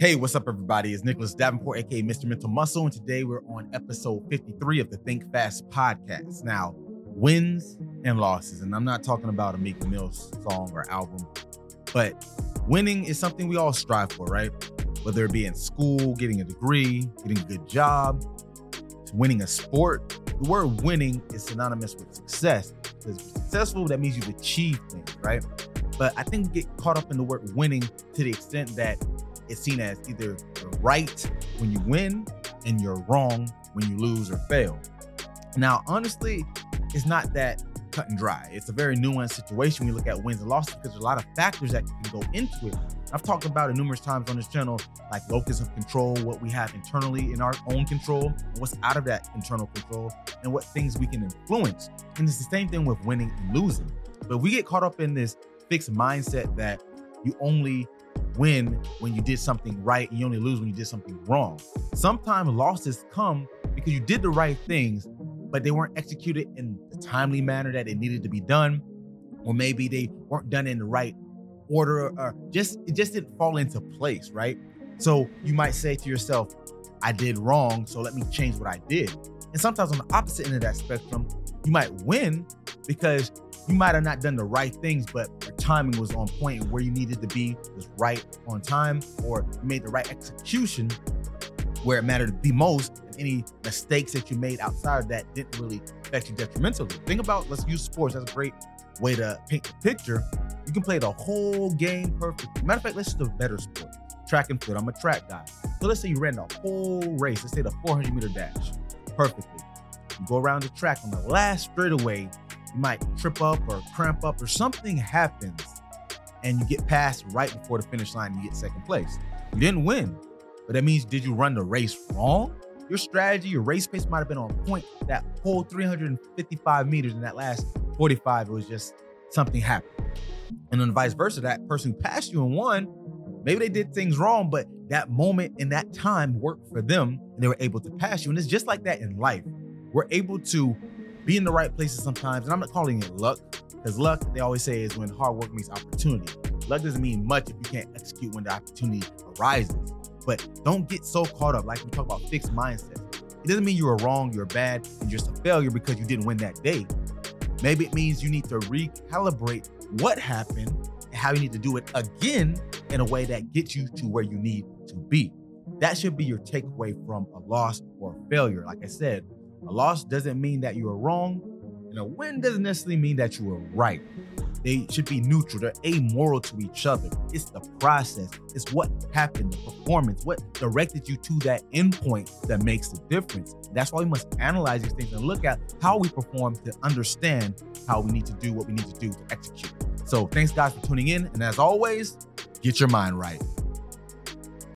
Hey, what's up, everybody? It's Nicholas Davenport, aka Mr. Mental Muscle, and today we're on episode 53 of the Think Fast podcast. Now, wins and losses, and I'm not talking about a Meek Mill song or album, but winning is something we all strive for, right? Whether it be in school, getting a degree, getting a good job, winning a sport. The word winning is synonymous with success. Because successful, that means you've achieved things, right? But I think we get caught up in the word winning to the extent that it's seen as either right when you win and you're wrong when you lose or fail. Now, honestly, it's not that cut and dry. It's a very nuanced situation when you look at wins and losses because there's a lot of factors that can go into it. I've talked about it numerous times on this channel, like locus of control, what we have internally in our own control, what's out of that internal control, and what things we can influence. And it's the same thing with winning and losing. But we get caught up in this fixed mindset that you only win when you did something right and you only lose when you did something wrong. Sometimes losses come because you did the right things, but they weren't executed in the timely manner that it needed to be done, or maybe they weren't done in the right order, or just it just didn't fall into place, right? So you might say to yourself, I did wrong, so let me change what I did. And sometimes on the opposite end of that spectrum, you might win because you might have not done the right things, but your timing was on point where you needed to be was right on time, or you made the right execution where it mattered the most. And any mistakes that you made outside of that didn't really affect you detrimentally. Think about let's use sports. That's a great way to paint the picture. You can play the whole game perfectly. Matter of fact, let's do a better sport. Track and field. I'm a track guy. So let's say you ran the whole race. Let's say the 400 meter dash perfectly. You go around the track on the last straightaway you might trip up or cramp up or something happens and you get past right before the finish line and you get second place. You didn't win, but that means did you run the race wrong? Your strategy, your race pace might have been on point that whole 355 meters in that last 45, it was just something happened. And then vice versa, that person who passed you and won, maybe they did things wrong, but that moment in that time worked for them and they were able to pass you. And it's just like that in life. We're able to be in the right places sometimes. And I'm not calling it luck, because luck, they always say, is when hard work meets opportunity. Luck doesn't mean much if you can't execute when the opportunity arises. But don't get so caught up, like we talk about fixed mindset. It doesn't mean you were wrong, you're bad, and you're just a failure because you didn't win that day. Maybe it means you need to recalibrate what happened and how you need to do it again in a way that gets you to where you need to be. That should be your takeaway from a loss or a failure. Like I said, a loss doesn't mean that you are wrong, and a win doesn't necessarily mean that you are right. They should be neutral. They're amoral to each other. It's the process. It's what happened, the performance, what directed you to that endpoint that makes the difference. That's why we must analyze these things and look at how we perform to understand how we need to do what we need to do to execute. So thanks guys for tuning in. And as always, get your mind right.